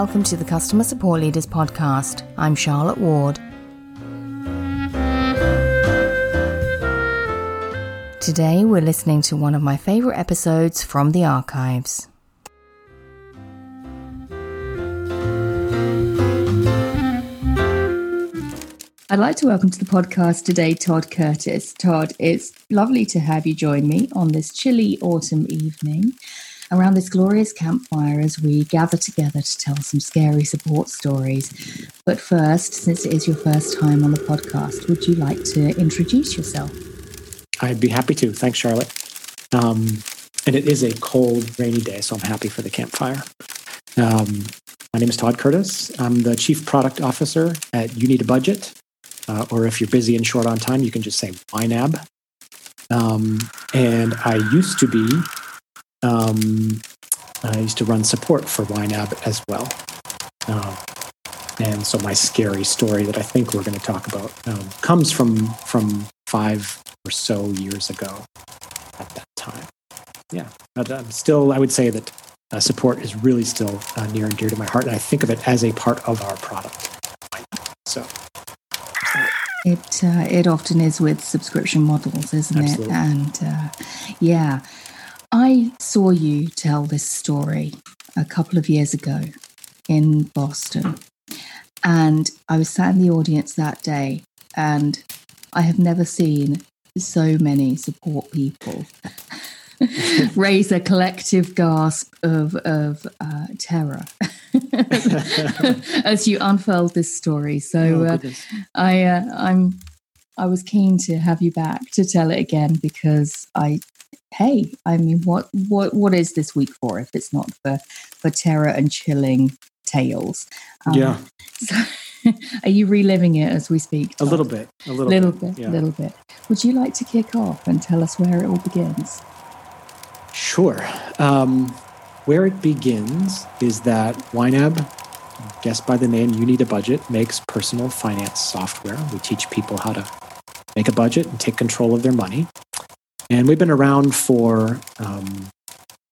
welcome to the Customer Support Leaders Podcast. I'm Charlotte Ward. Today, we're listening to one of my favourite episodes from the archives. I'd like to welcome to the podcast today Todd Curtis. Todd, it's lovely to have you join me on this chilly autumn evening around this glorious campfire as we gather together to tell some scary support stories. But first, since it is your first time on the podcast, would you like to introduce yourself? I'd be happy to. Thanks, Charlotte. Um, and it is a cold, rainy day, so I'm happy for the campfire. Um, my name is Todd Curtis. I'm the Chief Product Officer at You Need a Budget, uh, or if you're busy and short on time, you can just say YNAB. Um, and I used to be um, I used to run support for YNAB as well. Uh, and so my scary story that I think we're going to talk about um, comes from from five or so years ago at that time. Yeah, but um, still, I would say that uh, support is really still uh, near and dear to my heart, and I think of it as a part of our product. So it uh, it often is with subscription models, isn't Absolutely. it? And uh, yeah, I saw you tell this story a couple of years ago in Boston. And I was sat in the audience that day, and I have never seen so many support people raise a collective gasp of, of uh, terror as you unfurled this story. So oh, uh, I, uh, I'm I was keen to have you back to tell it again because I hey, I mean, what what what is this week for if it's not for for terror and chilling tales? Um, yeah. So are you reliving it as we speak? Todd? A little bit. A little, little bit. A yeah. little bit. Would you like to kick off and tell us where it all begins? Sure. Um, where it begins is that YNAB, guessed by the name You Need a Budget, makes personal finance software. We teach people how to make a budget and take control of their money. And we've been around for um,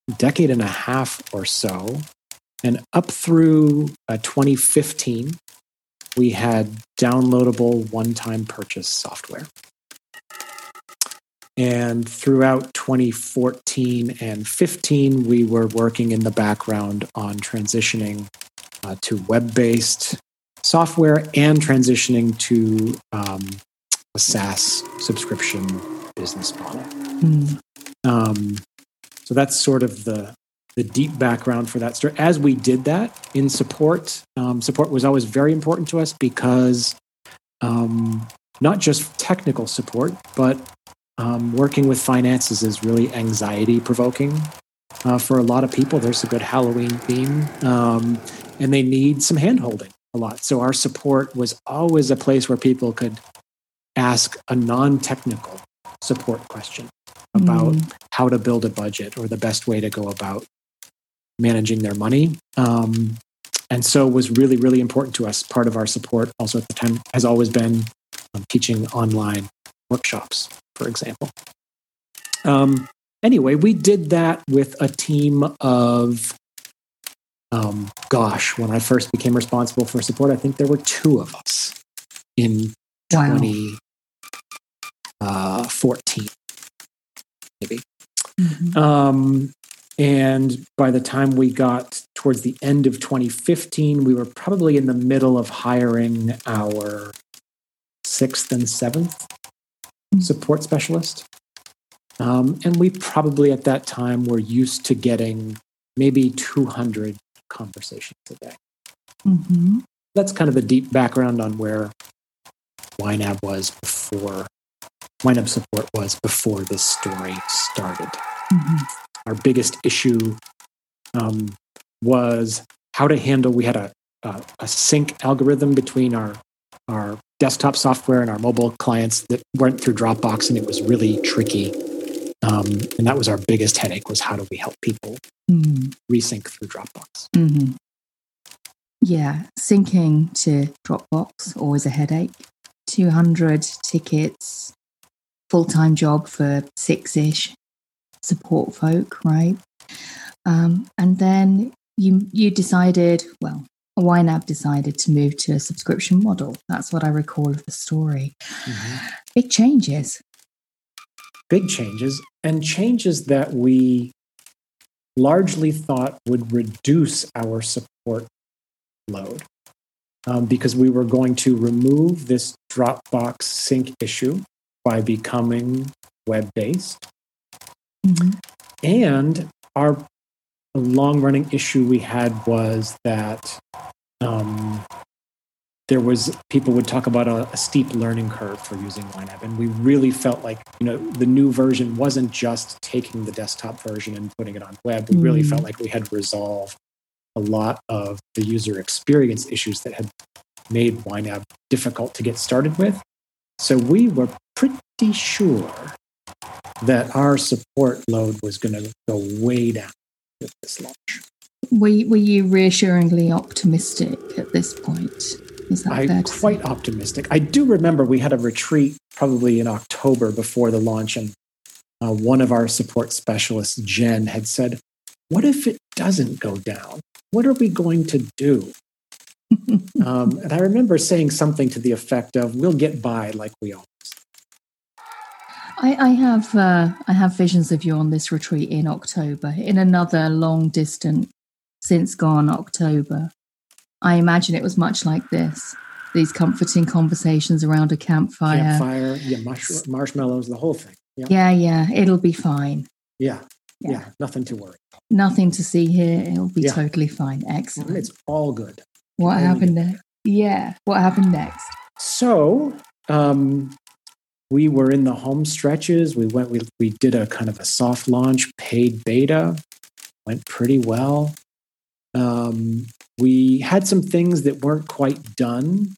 a decade and a half or so. And up through uh, 2015, we had downloadable one time purchase software. And throughout 2014 and 15, we were working in the background on transitioning uh, to web based software and transitioning to um, a SaaS subscription business model. Mm. Um, so that's sort of the the deep background for that story. As we did that in support, um, support was always very important to us because um, not just technical support, but um, working with finances is really anxiety provoking uh, for a lot of people. There's a good Halloween theme, um, and they need some hand holding a lot. So our support was always a place where people could ask a non technical support question about mm. how to build a budget or the best way to go about managing their money. Um, and so was really, really important to us. Part of our support also at the time has always been um, teaching online workshops, for example. Um, anyway, we did that with a team of, um, gosh, when I first became responsible for support, I think there were two of us in wow. 20, uh, 14, maybe. Mm-hmm. Um, and by the time we got towards the end of 2015, we were probably in the middle of hiring our sixth and 7th mm-hmm. support specialist. Um, and we probably at that time were used to getting maybe 200 conversations a day. Mm-hmm. That's kind of the deep background on where YNAB was before YNAB support was before this story started. Mm-hmm. Our biggest issue um, was how to handle. We had a, a, a sync algorithm between our our desktop software and our mobile clients that went through Dropbox, and it was really tricky. Um, and that was our biggest headache: was how do we help people mm. resync through Dropbox? Mm-hmm. Yeah, syncing to Dropbox always a headache. Two hundred tickets full time job for six ish support folk, right? Um, and then you you decided, well, YNAB decided to move to a subscription model. That's what I recall of the story. Mm-hmm. Big changes. Big changes, and changes that we largely thought would reduce our support load um, because we were going to remove this Dropbox sync issue by becoming web based. Mm-hmm. And our long running issue we had was that um, there was people would talk about a, a, steep learning curve for using YNAB, and we really felt like you know the new version wasn't just taking the desktop version and putting it on web. We mm. really felt like we had resolved a lot of the user experience issues that had made YNAB difficult to get started with. So we were pretty sure that our support load was going to go way down with this launch. Were, were you reassuringly optimistic at this point? Is that I'm quite say? optimistic. I do remember we had a retreat probably in October before the launch, and uh, one of our support specialists, Jen, had said, What if it doesn't go down? What are we going to do? um, and I remember saying something to the effect of, We'll get by like we always. I, I have uh, I have visions of you on this retreat in October in another long distant since gone October. I imagine it was much like this. These comforting conversations around a campfire. Campfire, yeah, mush- marshmallows, the whole thing. Yeah. yeah, yeah, it'll be fine. Yeah, yeah, yeah, nothing to worry. Nothing to see here. It'll be yeah. totally fine. Excellent. It's all good. What happened next? Yeah, what happened next? So, um, we were in the home stretches. We went. We we did a kind of a soft launch, paid beta. Went pretty well. Um, we had some things that weren't quite done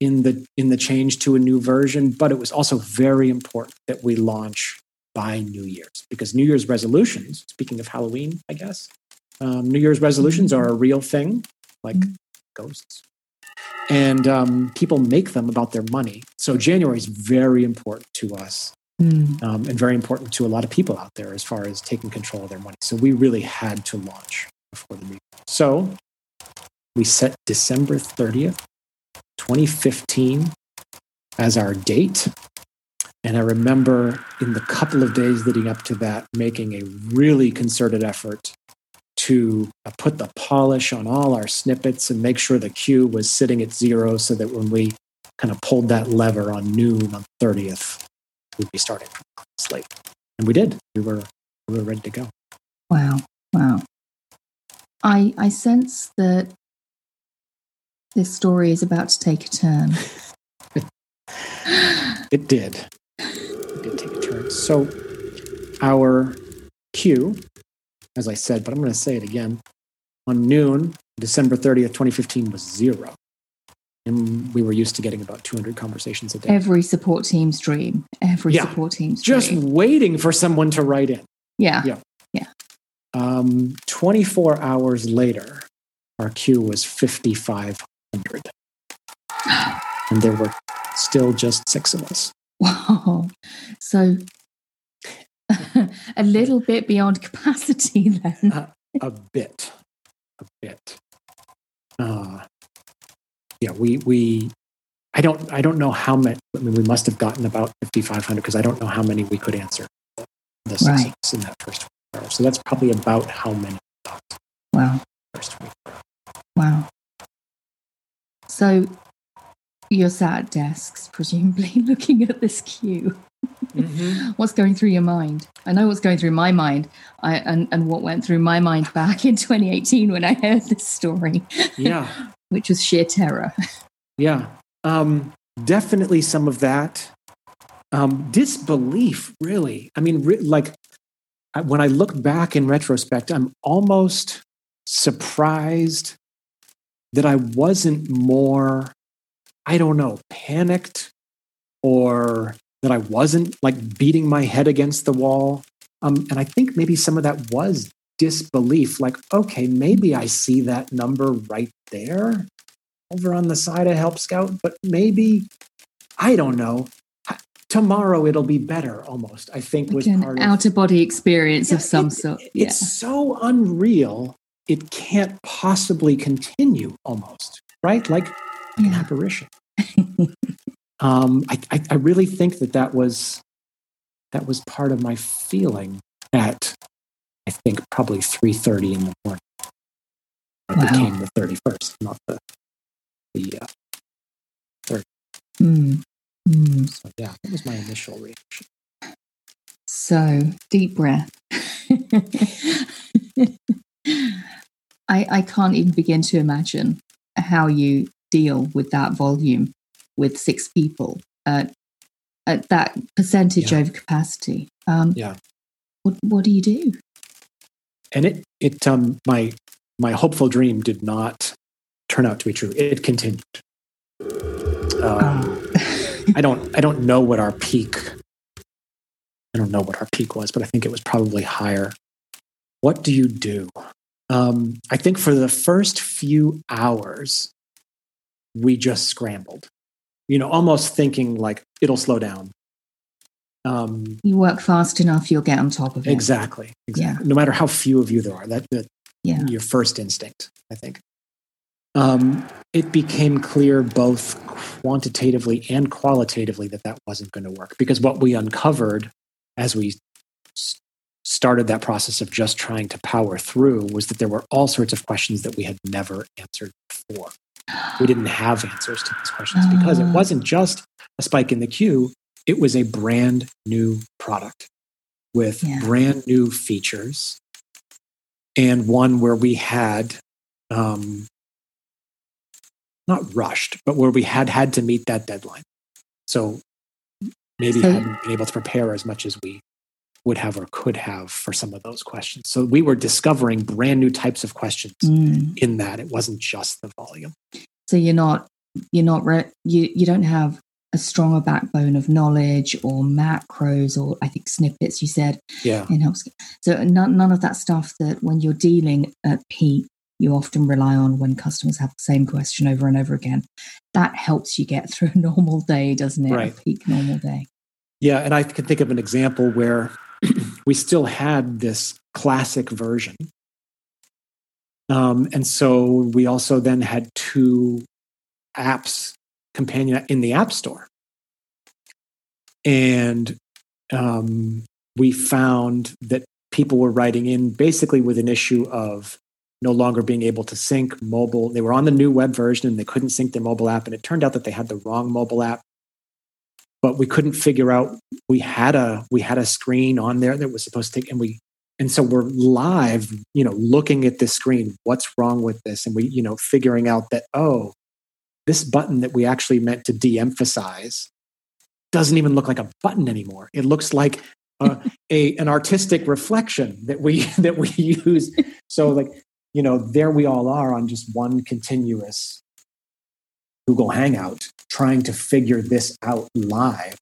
in the in the change to a new version, but it was also very important that we launch by New Year's because New Year's resolutions. Speaking of Halloween, I guess um, New Year's resolutions are a real thing, like mm-hmm. Ghosts, and um, people make them about their money. So January is very important to us. Mm. Um, and very important to a lot of people out there as far as taking control of their money. So we really had to launch before the meeting. So we set December 30th, 2015 as our date. And I remember in the couple of days leading up to that, making a really concerted effort to uh, put the polish on all our snippets and make sure the queue was sitting at zero so that when we kind of pulled that lever on noon on 30th, we'd be starting from slate. And we did. We were, we were ready to go. Wow. Wow. I I sense that this story is about to take a turn. it did. It did take a turn. So our queue, as I said, but I'm going to say it again, on noon, December 30th, 2015 was zero. And we were used to getting about 200 conversations a day. Every support team's dream. Every yeah. support team's dream. Just waiting for someone to write in. Yeah. Yeah. Yeah. Um, 24 hours later, our queue was 5,500. And there were still just six of us. Wow. So a little bit beyond capacity then. Uh, a bit. A bit. Uh, yeah, we, we, I don't, I don't know how many, I mean, we must have gotten about 5,500 because I don't know how many we could answer the right. in that first so that's probably about how many Wow. First week. Wow. So you're sat at desks, presumably looking at this queue. Mm-hmm. what's going through your mind? I know what's going through my mind, I, and, and what went through my mind back in 2018 when I heard this story. Yeah. which was sheer terror. Yeah. Um, definitely some of that. Um, disbelief, really. I mean, re- like when I look back in retrospect, I'm almost surprised that I wasn't more, I don't know, panicked or that I wasn't like beating my head against the wall. Um, and I think maybe some of that was disbelief like, okay, maybe I see that number right there over on the side of Help Scout, but maybe, I don't know tomorrow it'll be better almost i think was like part out of body experience yeah, of some it, sort yeah. it's so unreal it can't possibly continue almost, right? Like yeah. an apparition. um, I, I, I really think that that was that was part of my feeling at I think probably 3:30 in the morning. It wow. became the 31st, not the the uh, 30th. Mm. Mm. So yeah, that was my initial reaction. So deep breath. I, I can't even begin to imagine how you deal with that volume with six people at, at that percentage yeah. over capacity. Um, yeah. What, what do you do? And it, it, um, my, my hopeful dream did not turn out to be true. It continued. Um, oh. I don't, I don't know what our peak, I don't know what our peak was, but I think it was probably higher. What do you do? Um, I think for the first few hours, we just scrambled, you know, almost thinking like it'll slow down. Um, you work fast enough, you'll get on top of it. Exactly. exactly. Yeah. No matter how few of you there are, that, that yeah. your first instinct, I think. Um, it became clear both quantitatively and qualitatively that that wasn't going to work because what we uncovered as we started that process of just trying to power through was that there were all sorts of questions that we had never answered before. We didn't have answers to these questions because it ah. wasn't just a spike in the queue, it was a brand new product with yeah. brand new features and one where we had um, not rushed, but where we had had to meet that deadline. So maybe so, hadn't been able to prepare as much as we would have or could have for some of those questions. So we were discovering brand new types of questions mm. in that. It wasn't just the volume. So you're not you're not re- you you don't have a stronger backbone of knowledge or macros or I think snippets you said yeah in Help Scout none, none of that stuff that when you're dealing at peak you often rely on when customers have the same question over and over again that helps you get through a normal day doesn't it right. a peak normal day yeah and I can think of an example where we still had this classic version. Um, and so we also then had two apps companion in the App Store. And um, we found that people were writing in basically with an issue of no longer being able to sync mobile. They were on the new web version and they couldn't sync their mobile app. And it turned out that they had the wrong mobile app but we couldn't figure out we had a we had a screen on there that was supposed to take and we and so we're live you know looking at this screen what's wrong with this? And we you know figuring out that oh this button that we actually meant to de-emphasize doesn't even look like a button anymore. It looks like a, a an artistic reflection that we that we use. So like you know there we all are on just one continuous Google Hangout trying to figure this out live.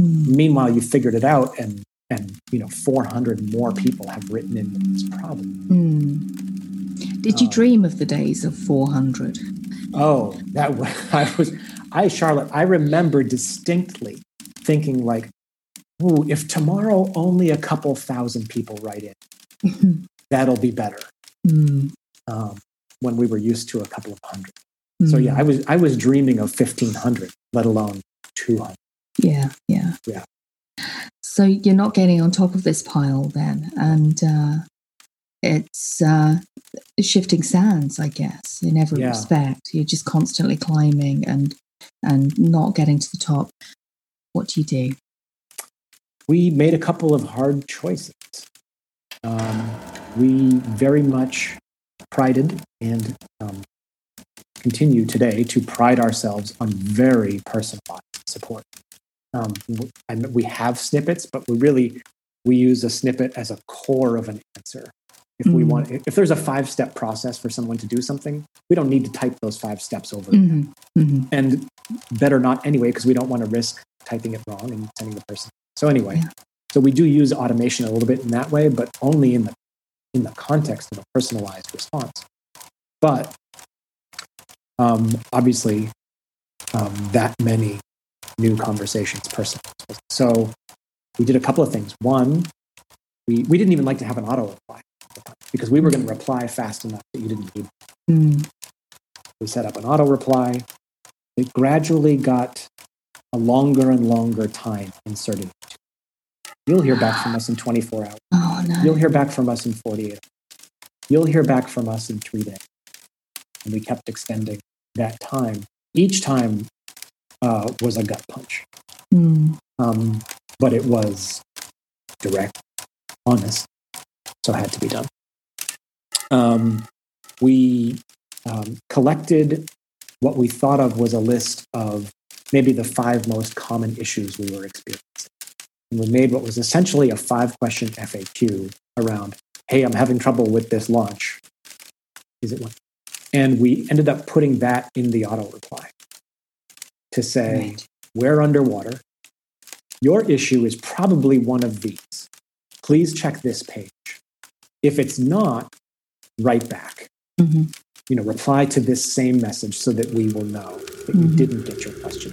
Mm. Meanwhile, you figured it out and and you know 400 more people have written in this problem. Mm. Did you uh, dream of the days of 400? Oh, that was, I was I Charlotte, I remember distinctly thinking like, "Ooh, if tomorrow only a couple thousand people write in, that'll be better." Mm. Um, when we were used to a couple of hundred. So yeah, I mm. was I was dreaming of fifteen hundred, let alone two hundred. Yeah, yeah, yeah. So you're not getting on top of this pile then, and uh, it's uh, shifting sands, I guess, in every yeah. respect. You're just constantly climbing and and not getting to the top. What do you do? We made a couple of hard choices. Um, we very much prided and um, continue today to pride ourselves on very personalized support. Um, and we have snippets, but we really we use a snippet as a core of an answer. If mm-hmm. we want, if there's a five step process for someone to do something, we don't need to type those five steps over. Mm-hmm. Mm-hmm. And better not anyway, because we don't want to risk typing it wrong and sending the person. So anyway, yeah. so we do use automation a little bit in that way, but only in the in the context of a personalized response. But um, obviously um, that many new conversations person. So we did a couple of things. One, we, we didn't even like to have an auto reply. because we were going to reply fast enough that you didn't need. Mm. We set up an auto reply. It gradually got a longer and longer time inserted. You'll hear back from us in 24 hours. Oh, no. You'll hear back from us in 48 hours. You'll hear back from us in three days. And we kept extending that time. Each time uh, was a gut punch. Mm. Um, but it was direct, honest, so it had to be done. Um, we um, collected what we thought of was a list of maybe the five most common issues we were experiencing. And we made what was essentially a five question FAQ around, hey, I'm having trouble with this launch. Is it one? And we ended up putting that in the auto reply to say, right. we're underwater. Your issue is probably one of these. Please check this page. If it's not, write back. Mm-hmm. You know, reply to this same message so that we will know that mm-hmm. you didn't get your question.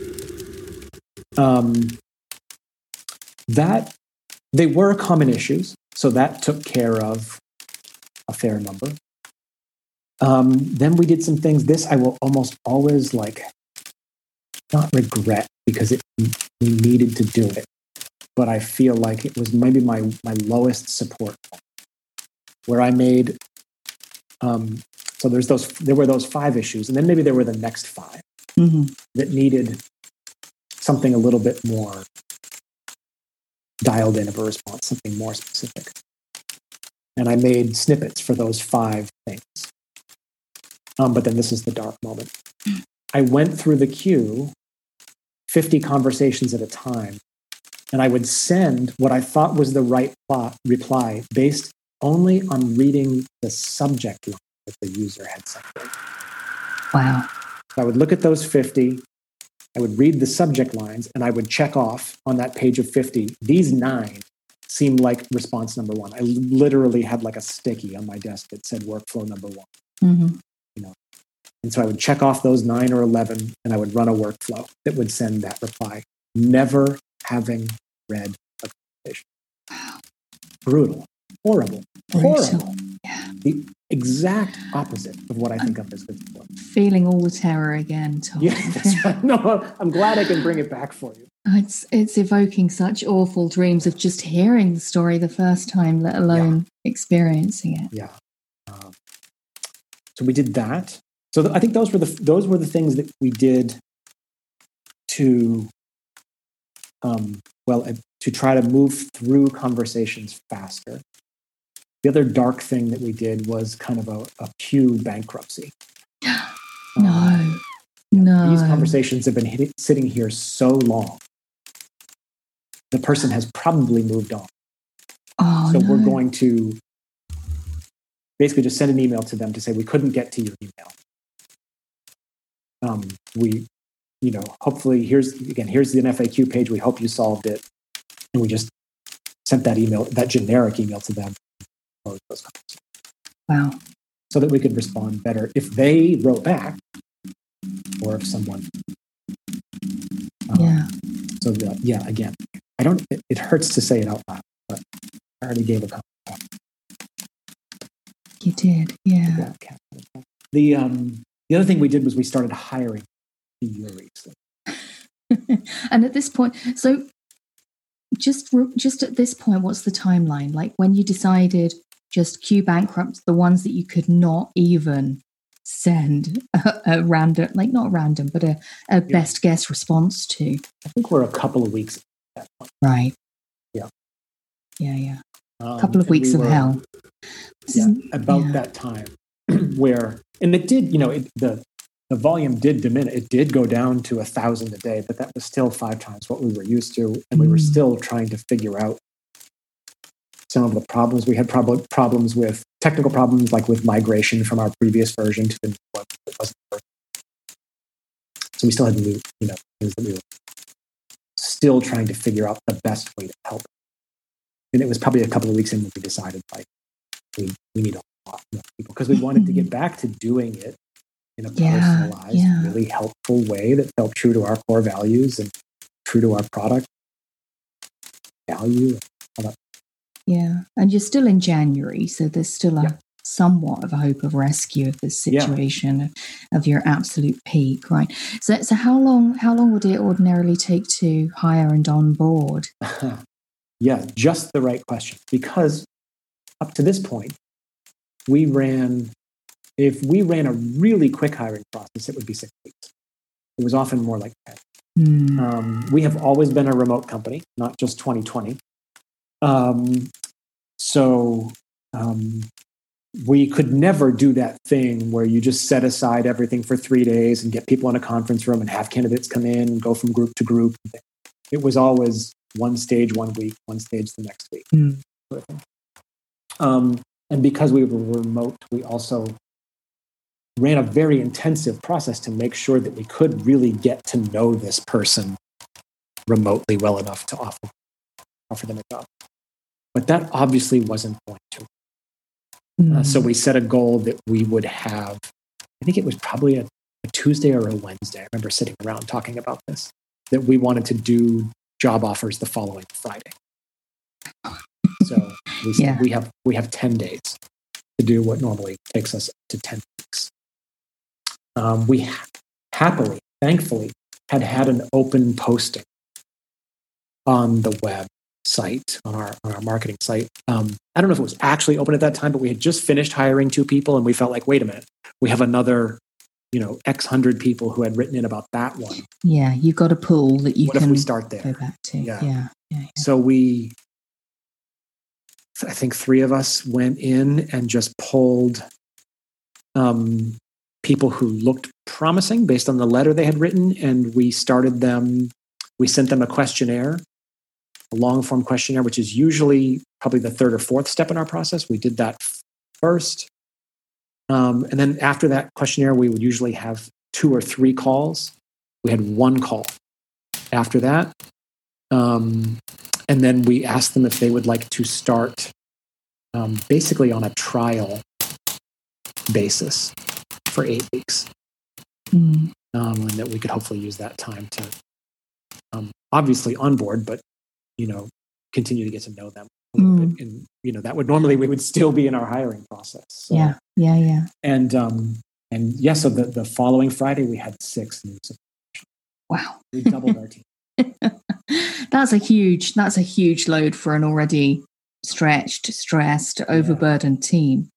Um, that they were common issues, so that took care of a fair number. Um, then we did some things. This I will almost always like not regret because it, we needed to do it, but I feel like it was maybe my my lowest support where I made. Um, so there's those there were those five issues, and then maybe there were the next 5 mm-hmm. that needed something a little bit more dialed in of a response, something more specific. And I made snippets for those five things. Um, but then this is the dark moment. I went through the queue 50 conversations at a time. And I would send what I thought was the right plot, reply based only on reading the subject line that the user had sent in. Wow. So I would look at those 50, I would read the subject lines, and I would check off on that page of 50. These nine seem like response number one. I literally had like a sticky on my desk that said workflow number one. Mm-hmm. And so I would check off those nine or 11 and I would run a workflow that would send that reply, never having read a conversation. Wow. Brutal, horrible, horrible. Yeah. The exact opposite of what I think I'm, of as good. Feeling all the terror again, Todd. Yeah, that's right. No, I'm glad I can bring it back for you. It's it's evoking such awful dreams of just hearing the story the first time, let alone yeah. experiencing it. Yeah. Um, so we did that. So th- I think those were the those were the things that we did to um, well uh, to try to move through conversations faster. The other dark thing that we did was kind of a, a queue bankruptcy. No, um, no. These conversations have been hit, sitting here so long. The person has probably moved on. Oh, so no. we're going to basically just send an email to them to say we couldn't get to your email um, we, you know, hopefully here's again here's the FAQ page. We hope you solved it, and we just sent that email, that generic email to them. Wow. So that we could respond better if they wrote back, or if someone. Um, yeah. So the, yeah, again, I don't. It, it, hurts to say it out loud, but I already gave a comment. You did, yeah. The um, the other thing we did was we started hiring furiously. and at this point, so just just at this point, what's the timeline? Like when you decided just queue bankrupt the ones that you could not even send a, a random, like not random, but a, a yeah. best guess response to. I think we're a couple of weeks. Right. Yeah. Yeah, yeah. A um, couple of weeks we of were, hell. Yeah, about yeah. that time where and it did, you know, it, the the volume did diminish. It did go down to a thousand a day, but that was still five times what we were used to, and we were mm. still trying to figure out some of the problems. We had prob- problems with technical problems, like with migration from our previous version to the new one that wasn't working. So we still had new, you know, things that we were still trying to figure out the best way to help. And it was probably a couple of weeks in when we decided, like, we, we need a lot more people because we wanted to get mm-hmm. back to doing it in a yeah, personalized, yeah. really helpful way that felt true to our core values and true to our product value. Yeah, and you're still in January, so there's still a, somewhat of a hope of rescue of this situation yeah. of your absolute peak, right? So, so how long how long would it ordinarily take to hire and onboard? yeah, just the right question. Because up to this point, we ran if we ran a really quick hiring process, it would be six weeks. It was often more like 10. Mm. Um, we have always been a remote company, not just 2020. Um, so um, we could never do that thing where you just set aside everything for three days and get people in a conference room and have candidates come in and go from group to group. It was always one stage one week, one stage the next week. Mm. Um, and because we were remote, we also ran a very intensive process to make sure that we could really get to know this person remotely well enough to offer offer them a job. But that obviously wasn't going to. Mm-hmm. Uh, so mm. we set a goal that we would have. I think it was probably a, a Tuesday or a Wednesday. I remember sitting around talking about this. That we wanted to do job offers the following Friday. So we, yeah. we have we have ten days to do what normally takes us to ten weeks um, we ha- happily, thankfully, had had an open posting on the web site on our on our marketing site. Um, I don't know if it was actually open at that time, but we had just finished hiring two people, and we felt like, wait a minute, we have another, you know, X hundred people who had written in about that one. Yeah, you've got a pool that you what can if we start there. go back to. Yeah. Yeah, yeah, yeah. So we, I think three of us went in and just pulled um, people who looked promising based on the letter they had written. And we started them, we sent them a questionnaire, a long form questionnaire, which is usually probably the third or fourth step in our process. We did that first. Um, and then after that questionnaire, we would usually have two or three calls. We had one call after that. Um, and then we asked them if they would like to start um, basically on a trial basis for eight weeks. Mm. Um, and that we could hopefully use that time to um, obviously onboard, but you know, continue to get to know them. Mm. And you know, that would normally we would still be in our hiring process. So, yeah, yeah, yeah. And um, and yeah, so the the following Friday we had six new Wow, we doubled our team. that's a huge that's a huge load for an already stretched, stressed, overburdened team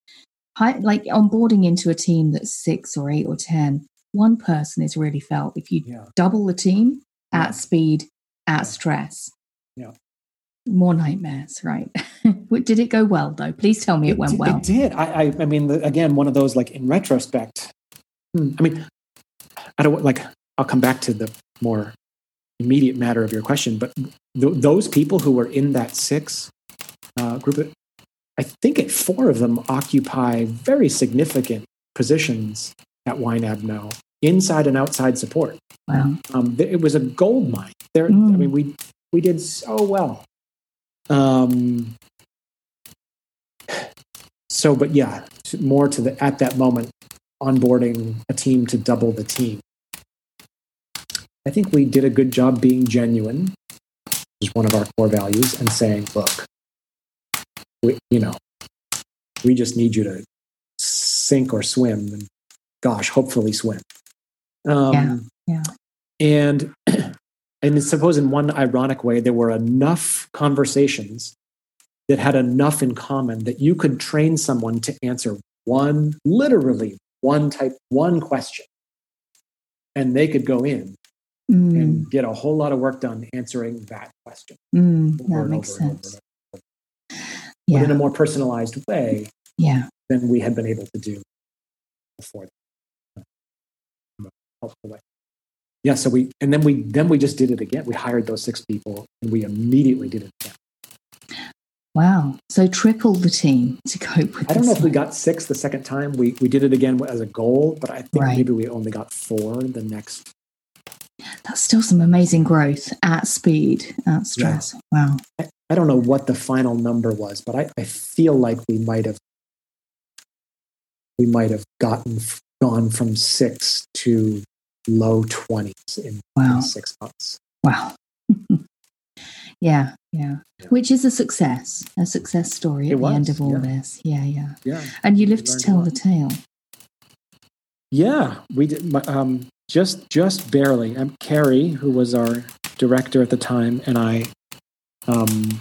like onboarding into a team that's six or eight or ten, one person is really felt. If you yeah. double the team at yeah. speed, at yeah. stress, yeah. more nightmares, right? did it go well though? Please tell me it, it went well. It did. I, I, I mean, the, again, one of those like in retrospect, hmm, I mean, I don't like, I'll come back to the more immediate matter of your question, but th- those people who were in that six uh, group, I think it, four of them occupy very significant positions at YNAB now, inside and outside support. Wow. Um, it was a gold mine. There, mm. I mean, we we did so well. Um, so, but yeah, more to the at that moment, onboarding a team to double the team. I think we did a good job being genuine, which is one of our core values, and saying, look, we, you know, we just need you to sink or swim. And gosh, hopefully swim. Um, yeah, yeah. And and I suppose in one ironic way, there were enough conversations that had enough in common that you could train someone to answer one, literally one type, one question, and they could go in mm. and get a whole lot of work done answering that question. Mm, that makes sense yeah. but in a more personalized way yeah. than we had been able to do before. Helpful way. Yeah, so we and then we then we just did it again. We hired those six people and we immediately did it again. Wow. So triple the team to cope with I don't know if we got six the second time. We we did it again as a goal, but I think right. maybe we only got four the next. That's still some amazing growth at speed, at stress. Yeah. Wow. I, I don't know what the final number was, but I, I feel like we might have we might have gotten gone from six to low twenties in, wow. six months. Wow. Yeah, yeah, yeah. Which is a success, a success story at it the was, end of all yeah. this. Yeah, yeah. Yeah. And you live to tell the tale. Yeah, we did. Um, just just barely. Um, Carrie, who was our director at the time, and I um,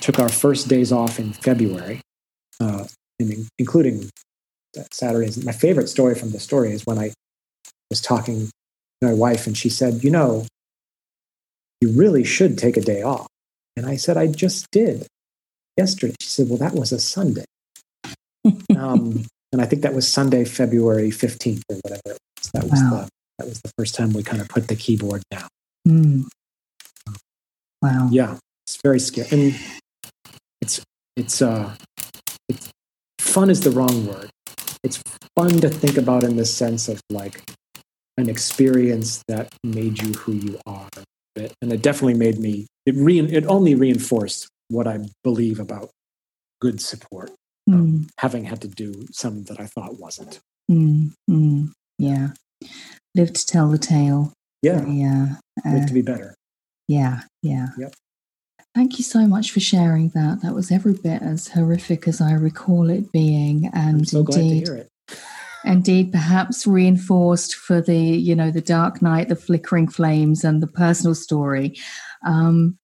took our first days off in February, uh, including Saturdays. My favorite story from the story is when I was talking to my wife, and she said, "You know, you really should take a day off." And I said, "I just did yesterday." She said, "Well, that was a Sunday." um, and I think that was Sunday, February fifteenth, or whatever was. That was wow. the that was the first time we kind of put the keyboard down. Mm. Wow. Yeah, it's very scary, and it's it's uh, it's fun is the wrong word. It's fun to think about in the sense of like an experience that made you who you are, and it definitely made me. It re it only reinforced what I believe about good support mm. having had to do some that I thought wasn't. Mm, yeah. Live to tell the tale. Yeah. Yeah. Uh, Live to be better. Yeah. Yeah. Yep. Thank you so much for sharing that. That was every bit as horrific as I recall it being. And so indeed, indeed, perhaps reinforced for the, you know, the dark night, the flickering flames, and the personal story. Um,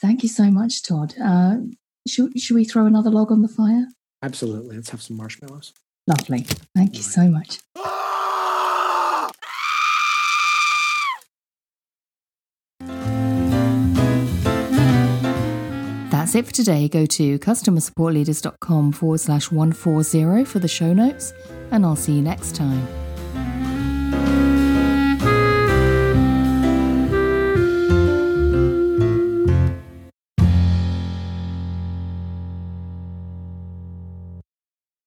thank you so much, Todd. Uh, should, should we throw another log on the fire? Absolutely. Let's have some marshmallows. Lovely. Thank you so much. It for today. Go to customersupportleaders.com forward slash 140 for the show notes, and I'll see you next time.